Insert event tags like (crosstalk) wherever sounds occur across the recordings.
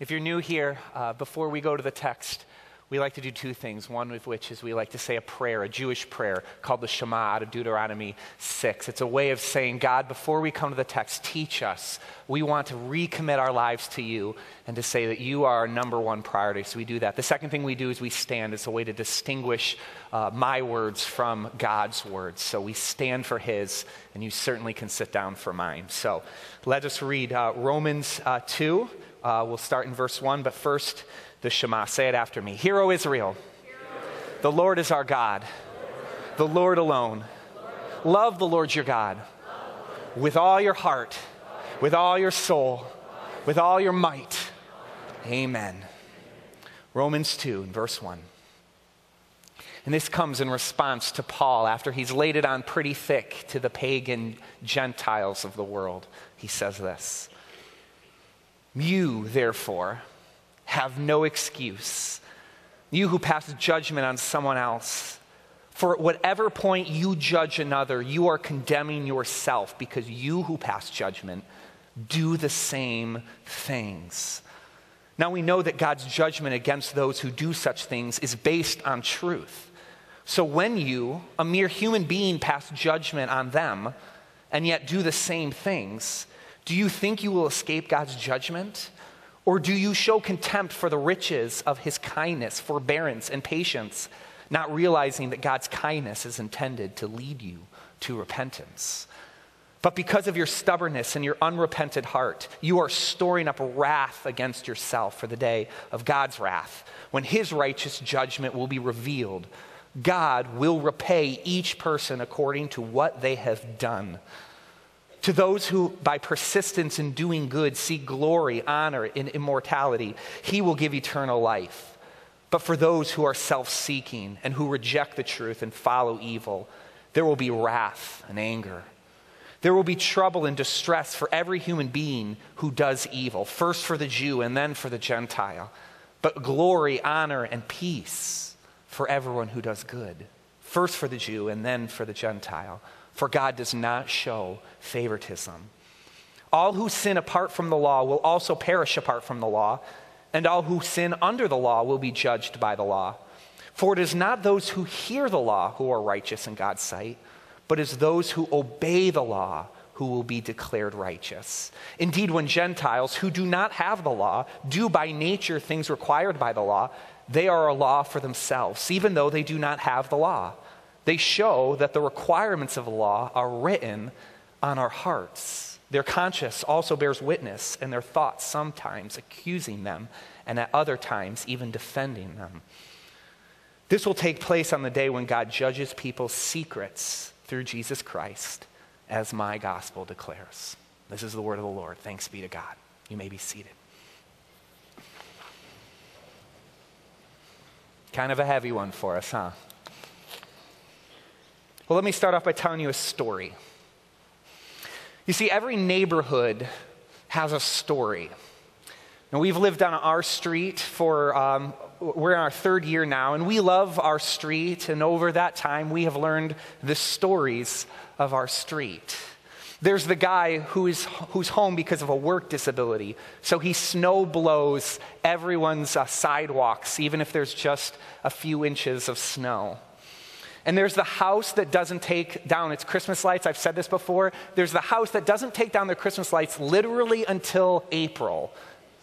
If you're new here, uh, before we go to the text, we like to do two things. One of which is we like to say a prayer, a Jewish prayer called the Shema out of Deuteronomy 6. It's a way of saying, God, before we come to the text, teach us. We want to recommit our lives to you and to say that you are our number one priority. So we do that. The second thing we do is we stand. It's a way to distinguish uh, my words from God's words. So we stand for his, and you certainly can sit down for mine. So let us read uh, Romans uh, 2. Uh, we'll start in verse 1, but first, the Shema. Say it after me. Hear, O Israel, the Lord is our God, the Lord alone. Love the Lord your God with all your heart, with all your soul, with all your might. Amen. Romans 2, verse 1. And this comes in response to Paul after he's laid it on pretty thick to the pagan Gentiles of the world. He says this you, therefore, have no excuse. You who pass judgment on someone else. For at whatever point you judge another, you are condemning yourself because you who pass judgment do the same things. Now we know that God's judgment against those who do such things is based on truth. So when you, a mere human being, pass judgment on them and yet do the same things, do you think you will escape God's judgment? Or do you show contempt for the riches of his kindness, forbearance, and patience, not realizing that God's kindness is intended to lead you to repentance? But because of your stubbornness and your unrepented heart, you are storing up wrath against yourself for the day of God's wrath, when his righteous judgment will be revealed. God will repay each person according to what they have done. To those who, by persistence in doing good, seek glory, honor, and immortality, he will give eternal life. But for those who are self seeking and who reject the truth and follow evil, there will be wrath and anger. There will be trouble and distress for every human being who does evil, first for the Jew and then for the Gentile. But glory, honor, and peace for everyone who does good, first for the Jew and then for the Gentile for God does not show favoritism. All who sin apart from the law will also perish apart from the law, and all who sin under the law will be judged by the law. For it is not those who hear the law who are righteous in God's sight, but is those who obey the law who will be declared righteous. Indeed, when Gentiles who do not have the law do by nature things required by the law, they are a law for themselves, even though they do not have the law. They show that the requirements of law are written on our hearts. Their conscience also bears witness, and their thoughts sometimes accusing them, and at other times even defending them. This will take place on the day when God judges people's secrets through Jesus Christ, as my gospel declares. This is the word of the Lord. Thanks be to God. You may be seated. Kind of a heavy one for us, huh? Well, let me start off by telling you a story. You see, every neighborhood has a story. Now, we've lived on our street for, um, we're in our third year now, and we love our street, and over that time, we have learned the stories of our street. There's the guy who is, who's home because of a work disability, so he snow blows everyone's uh, sidewalks, even if there's just a few inches of snow. And there's the house that doesn't take down its Christmas lights. I've said this before. There's the house that doesn't take down their Christmas lights literally until April.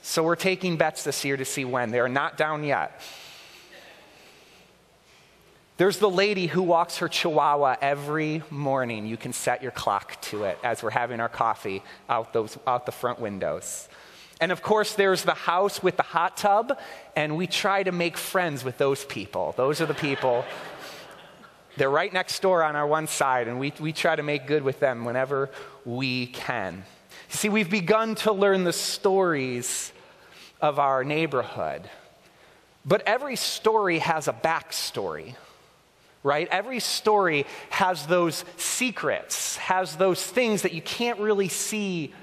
So we're taking bets this year to see when. They are not down yet. There's the lady who walks her chihuahua every morning. You can set your clock to it as we're having our coffee out, those, out the front windows. And of course, there's the house with the hot tub, and we try to make friends with those people. Those are the people they're right next door on our one side, and we, we try to make good with them whenever we can. See, we've begun to learn the stories of our neighborhood, but every story has a backstory, right? Every story has those secrets, has those things that you can't really see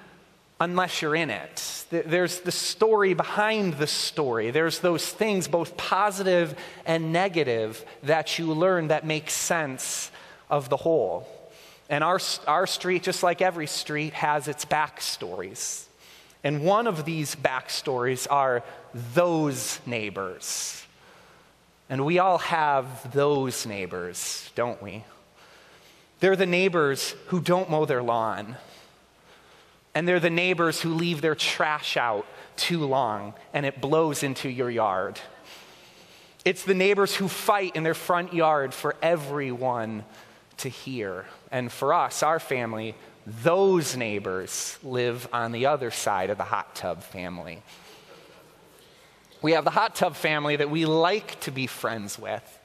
unless you're in it. There's the story behind the story. There's those things, both positive and negative, that you learn that make sense of the whole. And our, our street, just like every street, has its backstories. And one of these backstories are those neighbors. And we all have those neighbors, don't we? They're the neighbors who don't mow their lawn. And they're the neighbors who leave their trash out too long and it blows into your yard. It's the neighbors who fight in their front yard for everyone to hear. And for us, our family, those neighbors live on the other side of the hot tub family. We have the hot tub family that we like to be friends with.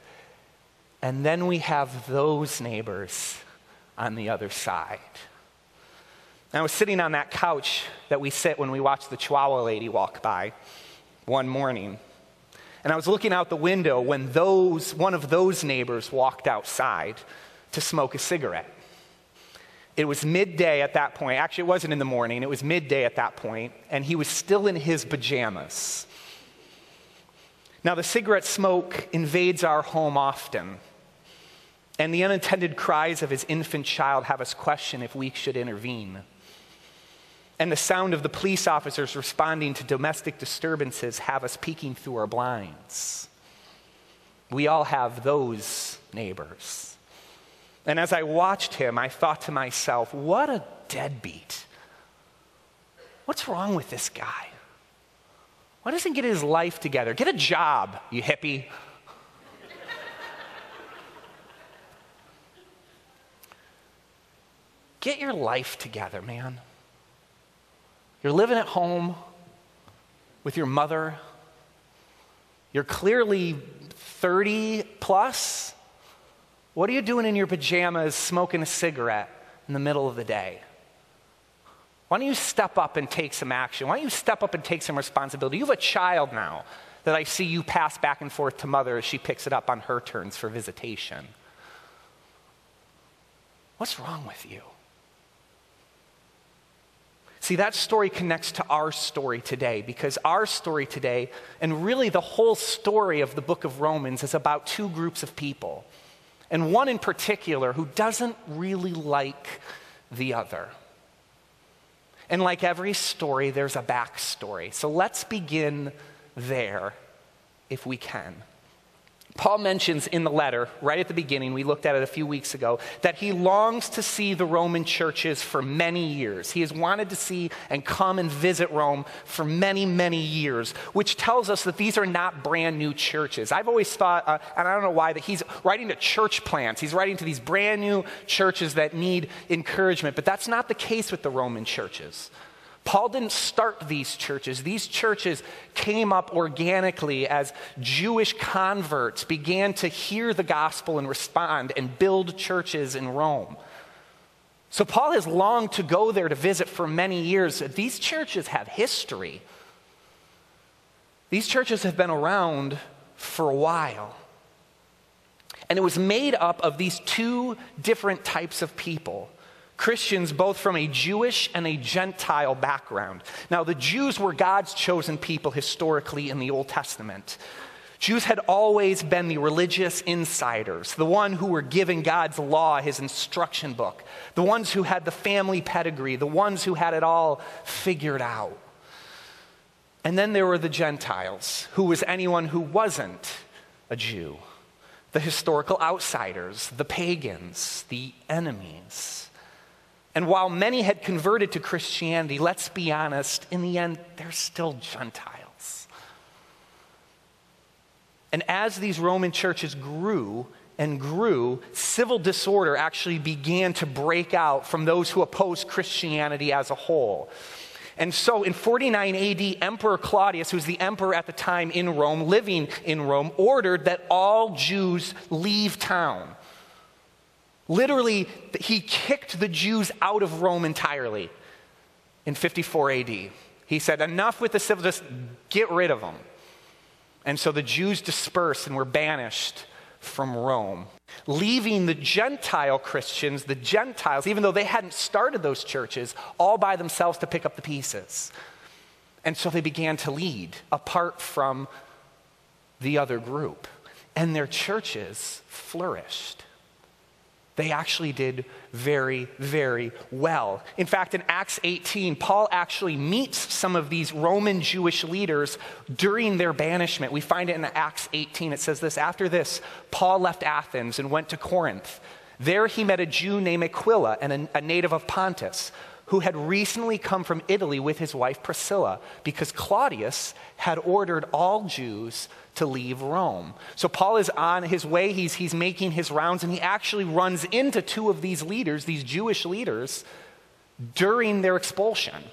And then we have those neighbors on the other side. I was sitting on that couch that we sit when we watch the Chihuahua lady walk by one morning. And I was looking out the window when those, one of those neighbors walked outside to smoke a cigarette. It was midday at that point. Actually, it wasn't in the morning, it was midday at that point, and he was still in his pajamas. Now, the cigarette smoke invades our home often, and the unintended cries of his infant child have us question if we should intervene. And the sound of the police officers responding to domestic disturbances have us peeking through our blinds. We all have those neighbors. And as I watched him, I thought to myself, what a deadbeat. What's wrong with this guy? Why doesn't he get his life together? Get a job, you hippie. (laughs) Get your life together, man. You're living at home with your mother. You're clearly 30 plus. What are you doing in your pajamas smoking a cigarette in the middle of the day? Why don't you step up and take some action? Why don't you step up and take some responsibility? You have a child now that I see you pass back and forth to mother as she picks it up on her turns for visitation. What's wrong with you? See, that story connects to our story today because our story today, and really the whole story of the book of Romans, is about two groups of people and one in particular who doesn't really like the other. And like every story, there's a backstory. So let's begin there if we can. Paul mentions in the letter, right at the beginning, we looked at it a few weeks ago, that he longs to see the Roman churches for many years. He has wanted to see and come and visit Rome for many, many years, which tells us that these are not brand new churches. I've always thought, uh, and I don't know why, that he's writing to church plants. He's writing to these brand new churches that need encouragement, but that's not the case with the Roman churches. Paul didn't start these churches. These churches came up organically as Jewish converts began to hear the gospel and respond and build churches in Rome. So Paul has longed to go there to visit for many years. These churches have history. These churches have been around for a while. And it was made up of these two different types of people Christians both from a Jewish and a Gentile background. Now, the Jews were God's chosen people historically in the Old Testament. Jews had always been the religious insiders, the one who were giving God's law, his instruction book, the ones who had the family pedigree, the ones who had it all figured out. And then there were the Gentiles, who was anyone who wasn't a Jew, the historical outsiders, the pagans, the enemies. And while many had converted to Christianity, let's be honest, in the end, they're still Gentiles. And as these Roman churches grew and grew, civil disorder actually began to break out from those who opposed Christianity as a whole. And so in 49 AD, Emperor Claudius, who was the emperor at the time in Rome, living in Rome, ordered that all Jews leave town. Literally, he kicked the Jews out of Rome entirely in 54 AD. He said, Enough with the civil, just get rid of them. And so the Jews dispersed and were banished from Rome, leaving the Gentile Christians, the Gentiles, even though they hadn't started those churches, all by themselves to pick up the pieces. And so they began to lead apart from the other group, and their churches flourished. They actually did very, very well. In fact, in Acts 18, Paul actually meets some of these Roman Jewish leaders during their banishment. We find it in Acts 18. It says this After this, Paul left Athens and went to Corinth. There he met a Jew named Aquila, and a, a native of Pontus, who had recently come from Italy with his wife Priscilla, because Claudius had ordered all Jews to leave Rome. So Paul is on his way, he's, he's making his rounds, and he actually runs into two of these leaders, these Jewish leaders, during their expulsion.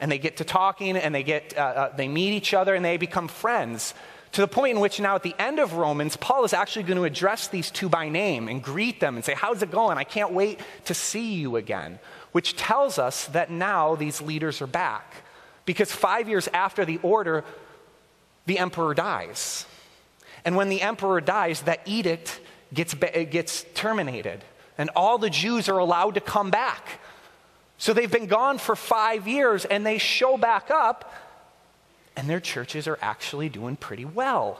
And they get to talking and they, get, uh, uh, they meet each other and they become friends. To the point in which now, at the end of Romans, Paul is actually going to address these two by name and greet them and say, How's it going? I can't wait to see you again. Which tells us that now these leaders are back. Because five years after the order, the emperor dies. And when the emperor dies, that edict gets, gets terminated. And all the Jews are allowed to come back. So they've been gone for five years and they show back up, and their churches are actually doing pretty well.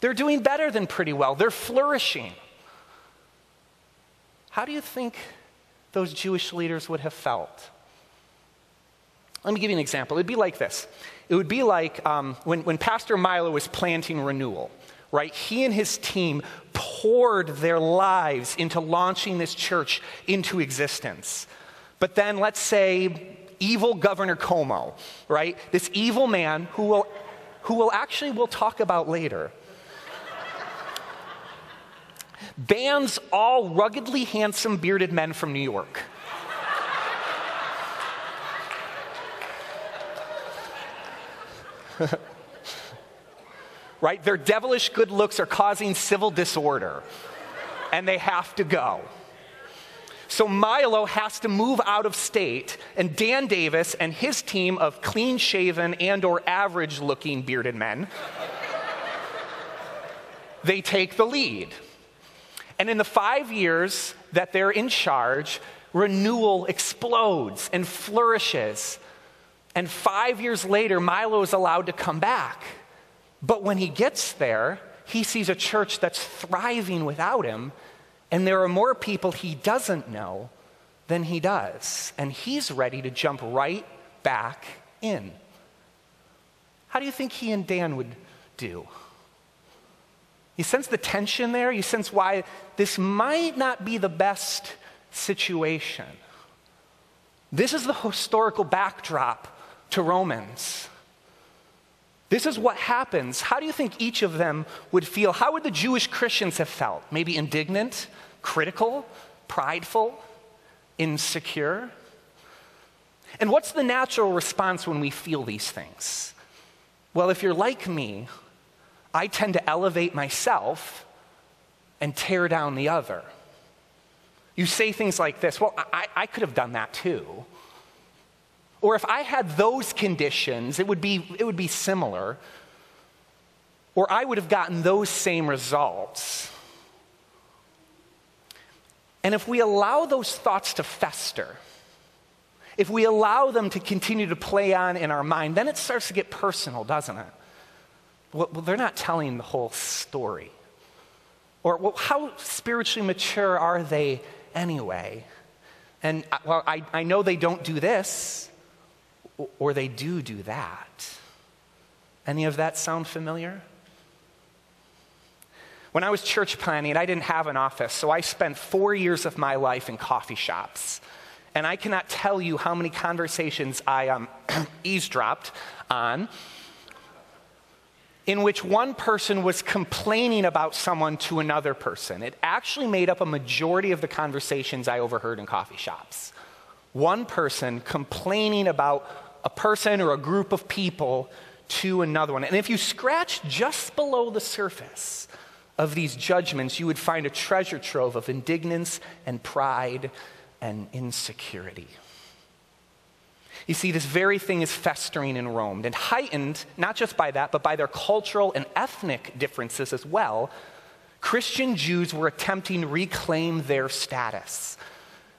They're doing better than pretty well, they're flourishing. How do you think those Jewish leaders would have felt? Let me give you an example. It'd be like this it would be like um, when, when Pastor Milo was planting renewal, right? He and his team poured their lives into launching this church into existence. But then, let's say, evil Governor Cuomo, right? This evil man who will, who will actually, we'll talk about later, bans all ruggedly handsome bearded men from New York. (laughs) right? Their devilish good looks are causing civil disorder, and they have to go. So Milo has to move out of state, and Dan Davis and his team of clean-shaven and or average-looking bearded men they take the lead. And in the 5 years that they're in charge, renewal explodes and flourishes and five years later, Milo is allowed to come back. But when he gets there, he sees a church that's thriving without him, and there are more people he doesn't know than he does. And he's ready to jump right back in. How do you think he and Dan would do? You sense the tension there? You sense why this might not be the best situation. This is the historical backdrop to Romans. This is what happens. How do you think each of them would feel? How would the Jewish Christians have felt? Maybe indignant, critical, prideful, insecure? And what's the natural response when we feel these things? Well, if you're like me, I tend to elevate myself and tear down the other. You say things like this Well, I, I could have done that too. Or if I had those conditions, it would be, it would be similar. Or I would have gotten those same results. And if we allow those thoughts to fester, if we allow them to continue to play on in our mind, then it starts to get personal, doesn't it? Well, they're not telling the whole story. Or, well, how spiritually mature are they anyway? And, uh, well, I, I know they don't do this or they do do that. Any of that sound familiar? When I was church planting, I didn't have an office, so I spent four years of my life in coffee shops. And I cannot tell you how many conversations I um, (clears throat) eavesdropped on in which one person was complaining about someone to another person. It actually made up a majority of the conversations I overheard in coffee shops. One person complaining about a person or a group of people to another one. And if you scratch just below the surface of these judgments, you would find a treasure trove of indignance and pride and insecurity. You see, this very thing is festering in Rome and heightened not just by that, but by their cultural and ethnic differences as well. Christian Jews were attempting to reclaim their status.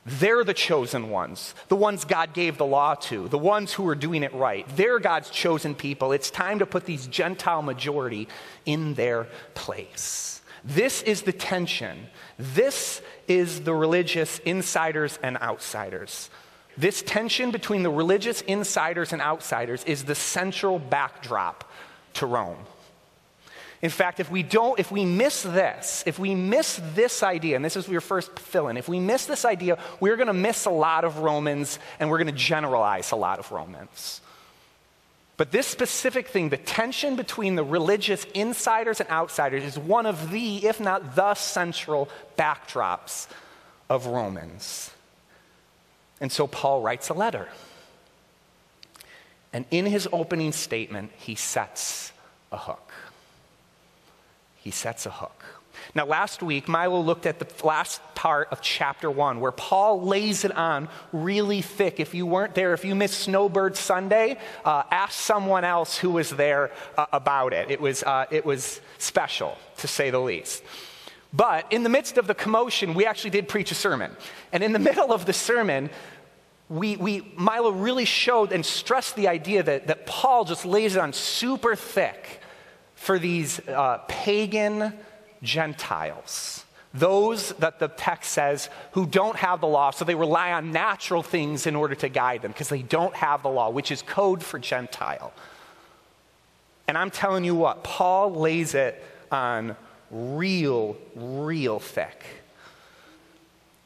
They're the chosen ones, the ones God gave the law to, the ones who are doing it right. They're God's chosen people. It's time to put these Gentile majority in their place. This is the tension. This is the religious insiders and outsiders. This tension between the religious insiders and outsiders is the central backdrop to Rome. In fact, if we don't, if we miss this, if we miss this idea, and this is your first fill in, if we miss this idea, we're going to miss a lot of Romans and we're going to generalize a lot of Romans. But this specific thing, the tension between the religious insiders and outsiders, is one of the, if not the central backdrops of Romans. And so Paul writes a letter. And in his opening statement, he sets a hook. He sets a hook. Now, last week, Milo looked at the last part of chapter one where Paul lays it on really thick. If you weren't there, if you missed Snowbird Sunday, uh, ask someone else who was there uh, about it. It was, uh, it was special, to say the least. But in the midst of the commotion, we actually did preach a sermon. And in the (laughs) middle of the sermon, we, we, Milo really showed and stressed the idea that, that Paul just lays it on super thick for these uh, pagan Gentiles. Those that the text says who don't have the law, so they rely on natural things in order to guide them because they don't have the law, which is code for Gentile. And I'm telling you what, Paul lays it on real, real thick.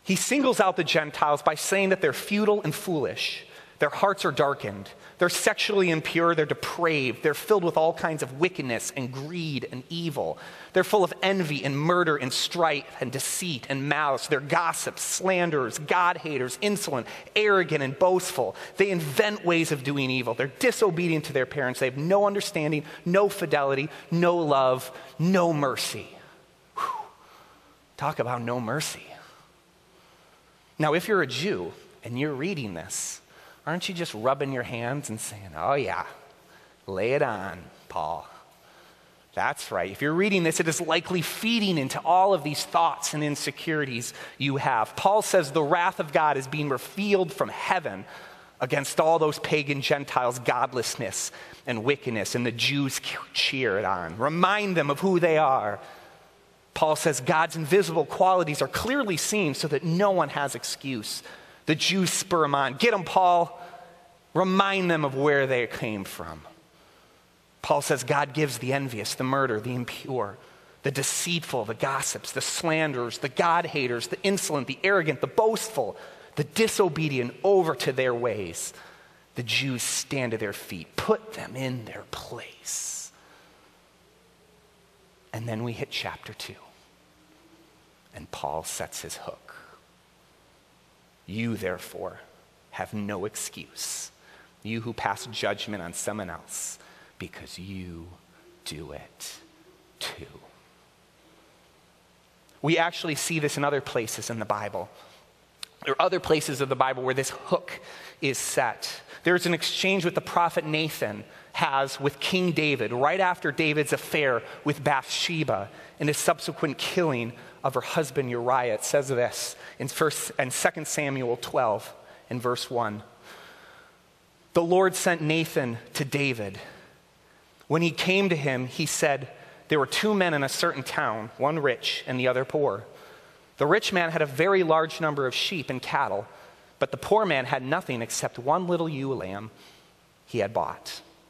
He singles out the Gentiles by saying that they're futile and foolish. Their hearts are darkened. They're sexually impure. They're depraved. They're filled with all kinds of wickedness and greed and evil. They're full of envy and murder and strife and deceit and malice. They're gossips, slanderers, God haters, insolent, arrogant, and boastful. They invent ways of doing evil. They're disobedient to their parents. They have no understanding, no fidelity, no love, no mercy. Whew. Talk about no mercy. Now, if you're a Jew and you're reading this, aren't you just rubbing your hands and saying, oh, yeah, lay it on, Paul? That's right. If you're reading this, it is likely feeding into all of these thoughts and insecurities you have. Paul says the wrath of God is being revealed from heaven against all those pagan Gentiles' godlessness and wickedness, and the Jews cheer it on. Remind them of who they are Paul says God's invisible qualities are clearly seen so that no one has excuse. The Jews spur him on. Get them, Paul. Remind them of where they came from. Paul says God gives the envious, the murder, the impure, the deceitful, the gossips, the slanderers, the God haters, the insolent, the arrogant, the boastful, the disobedient over to their ways. The Jews stand to their feet. Put them in their place. And then we hit chapter 2. And Paul sets his hook. You, therefore, have no excuse. You who pass judgment on someone else, because you do it too. We actually see this in other places in the Bible. There are other places of the Bible where this hook is set. There's an exchange with the prophet Nathan has with King David right after David's affair with Bathsheba and his subsequent killing of her husband Uriah. It says this in first and 2 Samuel 12 in verse 1. The Lord sent Nathan to David. When he came to him, he said, There were two men in a certain town, one rich and the other poor. The rich man had a very large number of sheep and cattle, but the poor man had nothing except one little ewe lamb he had bought.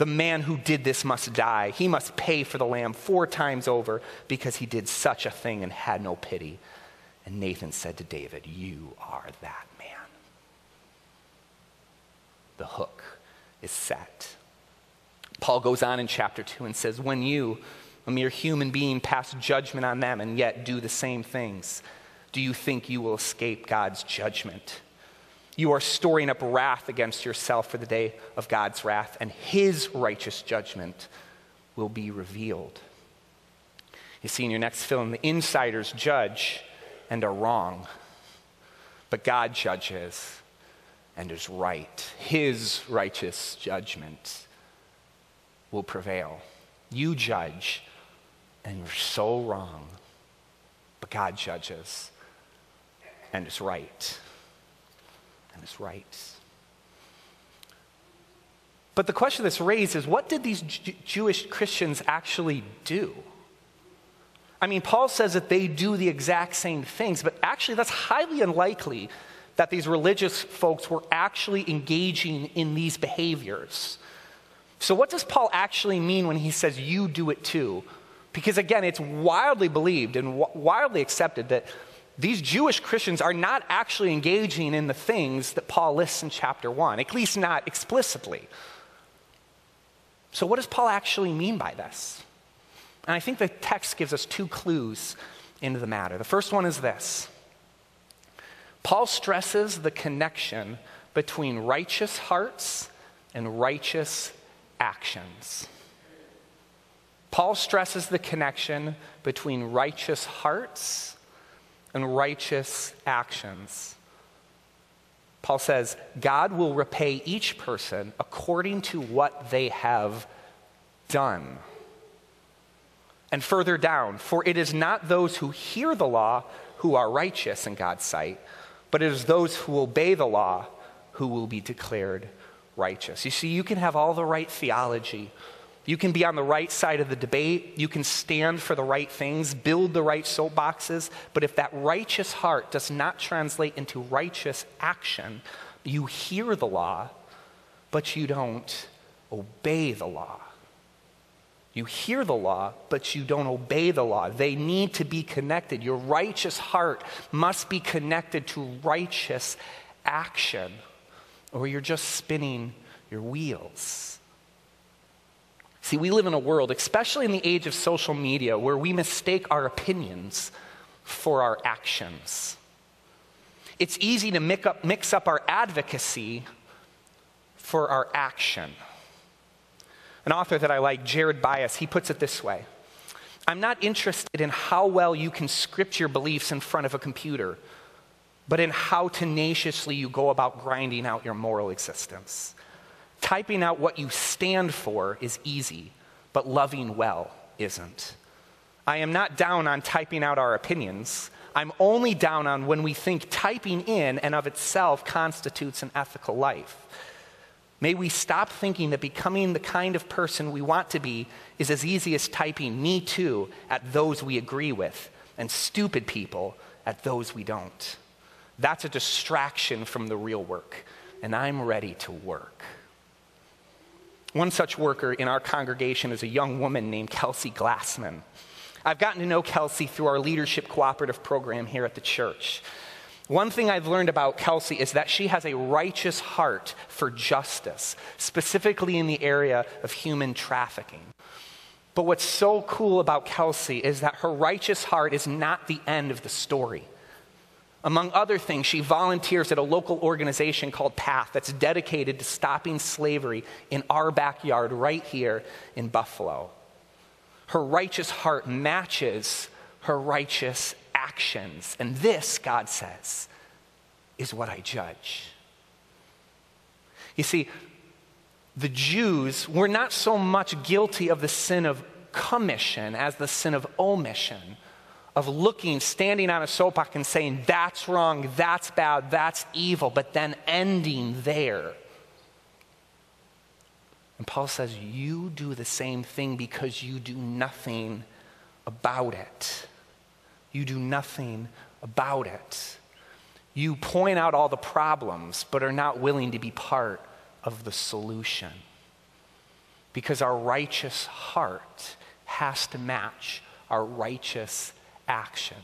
the man who did this must die. He must pay for the lamb four times over because he did such a thing and had no pity. And Nathan said to David, You are that man. The hook is set. Paul goes on in chapter 2 and says, When you, a mere human being, pass judgment on them and yet do the same things, do you think you will escape God's judgment? You are storing up wrath against yourself for the day of God's wrath, and his righteous judgment will be revealed. You see in your next film, the insiders judge and are wrong, but God judges and is right. His righteous judgment will prevail. You judge and you're so wrong, but God judges and is right. Is right. But the question that's raised is what did these J- Jewish Christians actually do? I mean, Paul says that they do the exact same things, but actually, that's highly unlikely that these religious folks were actually engaging in these behaviors. So, what does Paul actually mean when he says, You do it too? Because again, it's wildly believed and wildly accepted that these Jewish Christians are not actually engaging in the things that Paul lists in chapter 1, at least not explicitly. So, what does Paul actually mean by this? And I think the text gives us two clues into the matter. The first one is this Paul stresses the connection between righteous hearts and righteous actions. Paul stresses the connection between righteous hearts and righteous actions. Paul says, God will repay each person according to what they have done. And further down, for it is not those who hear the law who are righteous in God's sight, but it is those who obey the law who will be declared righteous. You see, you can have all the right theology. You can be on the right side of the debate. You can stand for the right things, build the right soapboxes. But if that righteous heart does not translate into righteous action, you hear the law, but you don't obey the law. You hear the law, but you don't obey the law. They need to be connected. Your righteous heart must be connected to righteous action, or you're just spinning your wheels. See, we live in a world, especially in the age of social media, where we mistake our opinions for our actions. It's easy to mix up, mix up our advocacy for our action. An author that I like, Jared Byas, he puts it this way I'm not interested in how well you can script your beliefs in front of a computer, but in how tenaciously you go about grinding out your moral existence. Typing out what you stand for is easy, but loving well isn't. I am not down on typing out our opinions. I'm only down on when we think typing in and of itself constitutes an ethical life. May we stop thinking that becoming the kind of person we want to be is as easy as typing me too at those we agree with and stupid people at those we don't. That's a distraction from the real work, and I'm ready to work. One such worker in our congregation is a young woman named Kelsey Glassman. I've gotten to know Kelsey through our leadership cooperative program here at the church. One thing I've learned about Kelsey is that she has a righteous heart for justice, specifically in the area of human trafficking. But what's so cool about Kelsey is that her righteous heart is not the end of the story. Among other things, she volunteers at a local organization called PATH that's dedicated to stopping slavery in our backyard right here in Buffalo. Her righteous heart matches her righteous actions. And this, God says, is what I judge. You see, the Jews were not so much guilty of the sin of commission as the sin of omission, of looking, standing on a soapbox and saying, that's wrong, that's bad, that's evil, but then ending there. And Paul says, You do the same thing because you do nothing about it. You do nothing about it. You point out all the problems, but are not willing to be part of the solution. Because our righteous heart has to match our righteous action.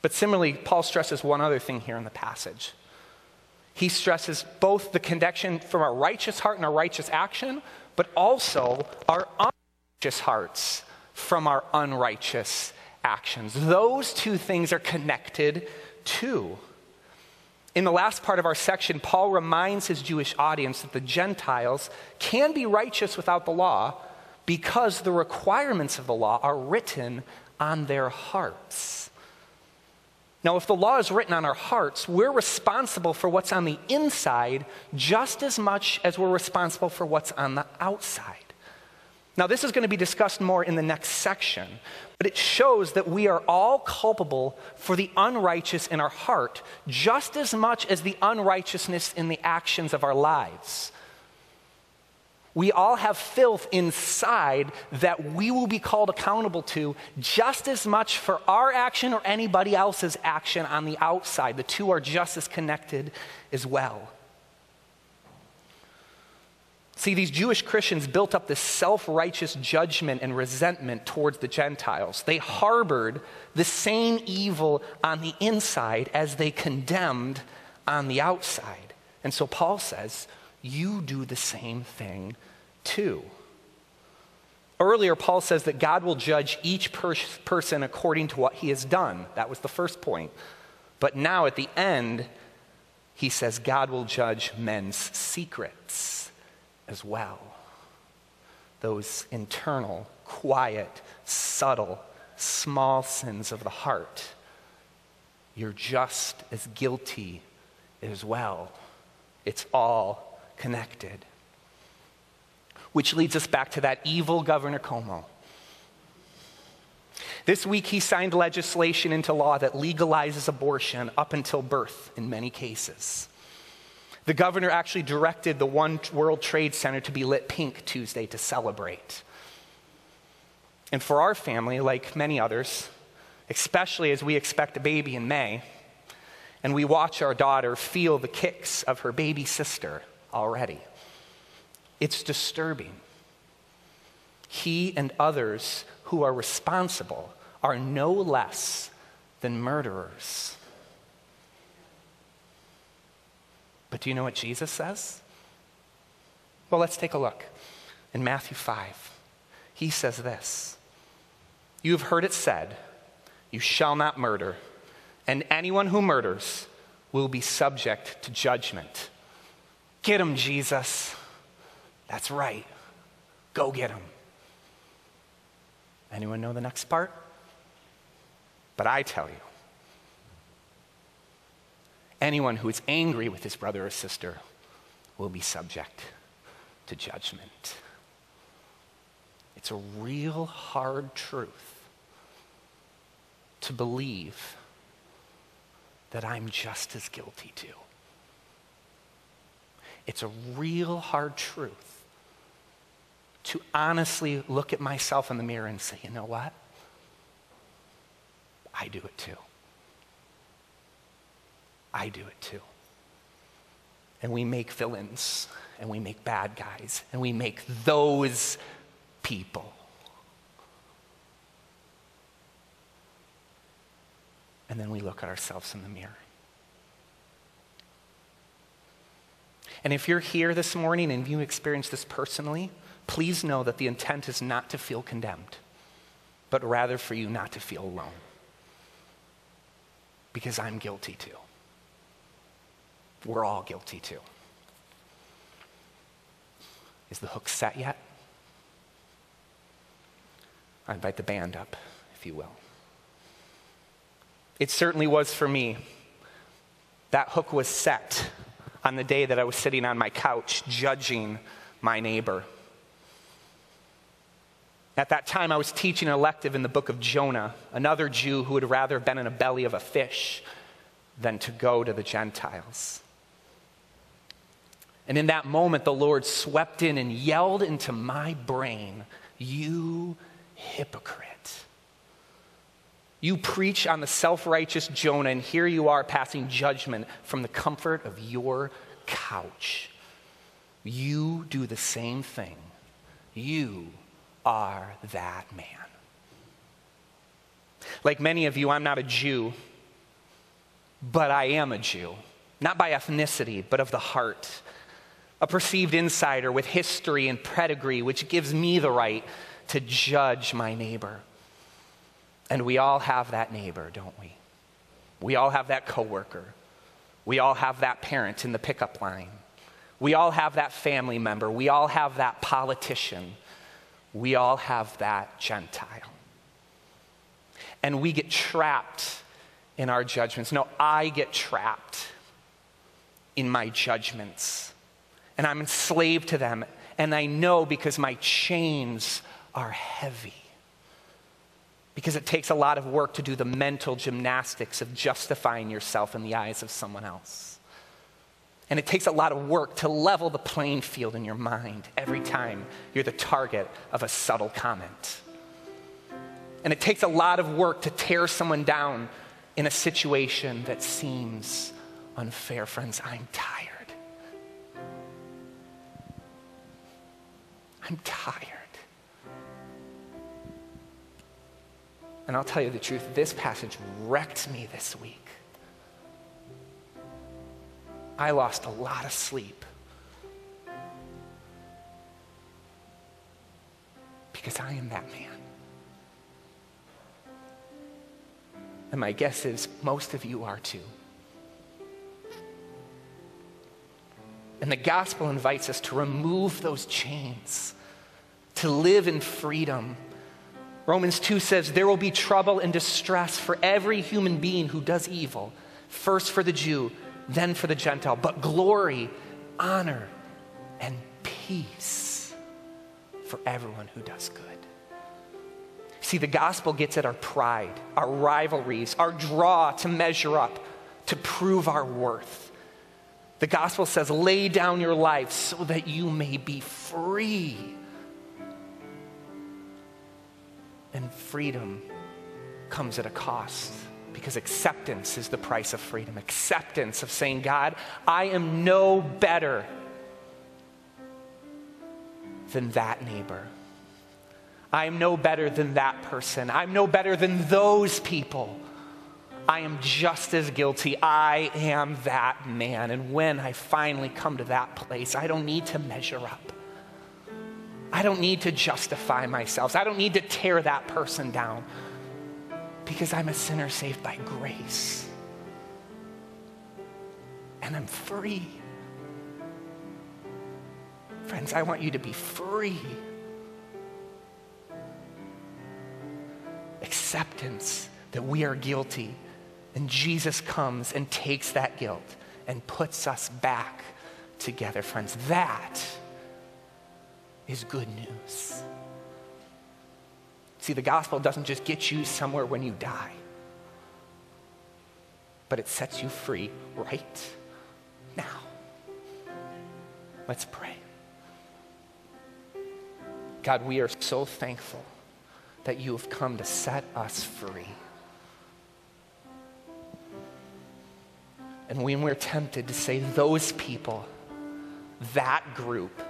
But similarly, Paul stresses one other thing here in the passage. He stresses both the connection from our righteous heart and our righteous action, but also our unrighteous hearts from our unrighteous actions. Those two things are connected too. In the last part of our section, Paul reminds his Jewish audience that the Gentiles can be righteous without the law, because the requirements of the law are written on their hearts. Now, if the law is written on our hearts, we're responsible for what's on the inside just as much as we're responsible for what's on the outside. Now, this is going to be discussed more in the next section, but it shows that we are all culpable for the unrighteous in our heart just as much as the unrighteousness in the actions of our lives. We all have filth inside that we will be called accountable to just as much for our action or anybody else's action on the outside. The two are just as connected as well. See, these Jewish Christians built up this self righteous judgment and resentment towards the Gentiles. They harbored the same evil on the inside as they condemned on the outside. And so Paul says, You do the same thing too. Earlier, Paul says that God will judge each per- person according to what he has done. That was the first point. But now at the end, he says God will judge men's secrets as well. Those internal, quiet, subtle, small sins of the heart. You're just as guilty as well. It's all connected. Which leads us back to that evil Governor Cuomo. This week, he signed legislation into law that legalizes abortion up until birth in many cases. The governor actually directed the One World Trade Center to be lit pink Tuesday to celebrate. And for our family, like many others, especially as we expect a baby in May, and we watch our daughter feel the kicks of her baby sister already. It's disturbing. He and others who are responsible are no less than murderers. But do you know what Jesus says? Well, let's take a look. In Matthew 5, he says this You have heard it said, You shall not murder, and anyone who murders will be subject to judgment. Get him, Jesus. That's right. Go get him. Anyone know the next part? But I tell you, anyone who is angry with his brother or sister will be subject to judgment. It's a real hard truth to believe that I'm just as guilty too. It's a real hard truth to honestly look at myself in the mirror and say, you know what? I do it too. I do it too. And we make villains and we make bad guys and we make those people. And then we look at ourselves in the mirror. And if you're here this morning and you experience this personally, please know that the intent is not to feel condemned, but rather for you not to feel alone. Because I'm guilty too. We're all guilty too. Is the hook set yet? I invite the band up, if you will. It certainly was for me. That hook was set on the day that I was sitting on my couch judging my neighbor. At that time, I was teaching an elective in the book of Jonah, another Jew who would rather have been in a belly of a fish than to go to the Gentiles. And in that moment, the Lord swept in and yelled into my brain, You hypocrite. You preach on the self righteous Jonah, and here you are passing judgment from the comfort of your couch. You do the same thing. You are that man. Like many of you, I'm not a Jew, but I am a Jew. Not by ethnicity, but of the heart. A perceived insider with history and pedigree, which gives me the right to judge my neighbor. And we all have that neighbor, don't we? We all have that coworker. We all have that parent in the pickup line. We all have that family member. We all have that politician We all have that Gentile. And we get trapped in our judgments. No, I get trapped in my judgments. And I'm enslaved to them. And I know because my chains are heavy. Because it takes a lot of work to do the mental gymnastics of justifying yourself in the eyes of someone else. And it takes a lot of work to level the playing field in your mind every time you're the target of a subtle comment. And it takes a lot of work to tear someone down in a situation that seems unfair. Friends, I'm tired. I'm tired. And I'll tell you the truth, this passage wrecked me this week. I lost a lot of sleep because I am that man. And my guess is most of you are too. And the gospel invites us to remove those chains, to live in freedom. Romans 2 says, There will be trouble and distress for every human being who does evil, first for the Jew, then for the Gentile, but glory, honor, and peace for everyone who does good. See, the gospel gets at our pride, our rivalries, our draw to measure up, to prove our worth. The gospel says, lay down your life so that you may be free. And freedom comes at a cost because acceptance is the price of freedom. Acceptance of saying, God, I am no better than that neighbor. I'm no better than that person. I'm no better than those people. I am just as guilty. I am that man. And when I finally come to that place, I don't need to measure up. I don't need to justify myself. I don't need to tear that person down because I'm a sinner saved by grace. And I'm free. Friends, I want you to be free. acceptance that we are guilty. And Jesus comes and takes that guilt and puts us back together, friends. That is good news. See, the gospel doesn't just get you somewhere when you die, but it sets you free right now. Let's pray. God, we are so thankful that you have come to set us free. And when we're tempted to say, those people, that group,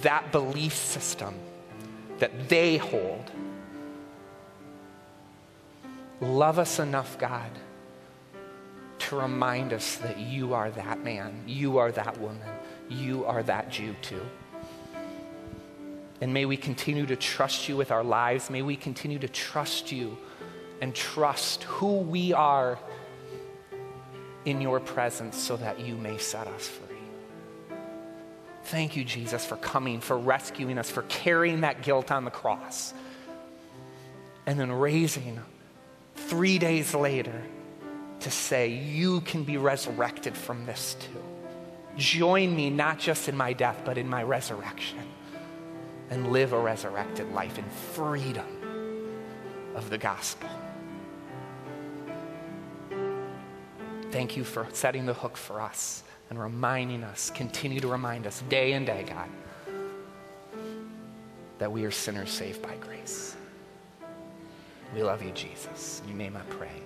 that belief system that they hold, love us enough, God, to remind us that you are that man, you are that woman, you are that Jew too. And may we continue to trust you with our lives. May we continue to trust you and trust who we are in your presence so that you may set us free. Thank you, Jesus, for coming, for rescuing us, for carrying that guilt on the cross, and then raising three days later to say, You can be resurrected from this too. Join me not just in my death, but in my resurrection and live a resurrected life in freedom of the gospel. Thank you for setting the hook for us and reminding us, continue to remind us day and day, God, that we are sinners saved by grace. We love you, Jesus. In your name I pray.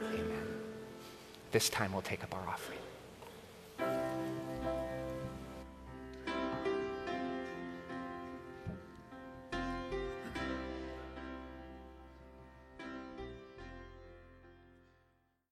Amen. This time we'll take up our offering.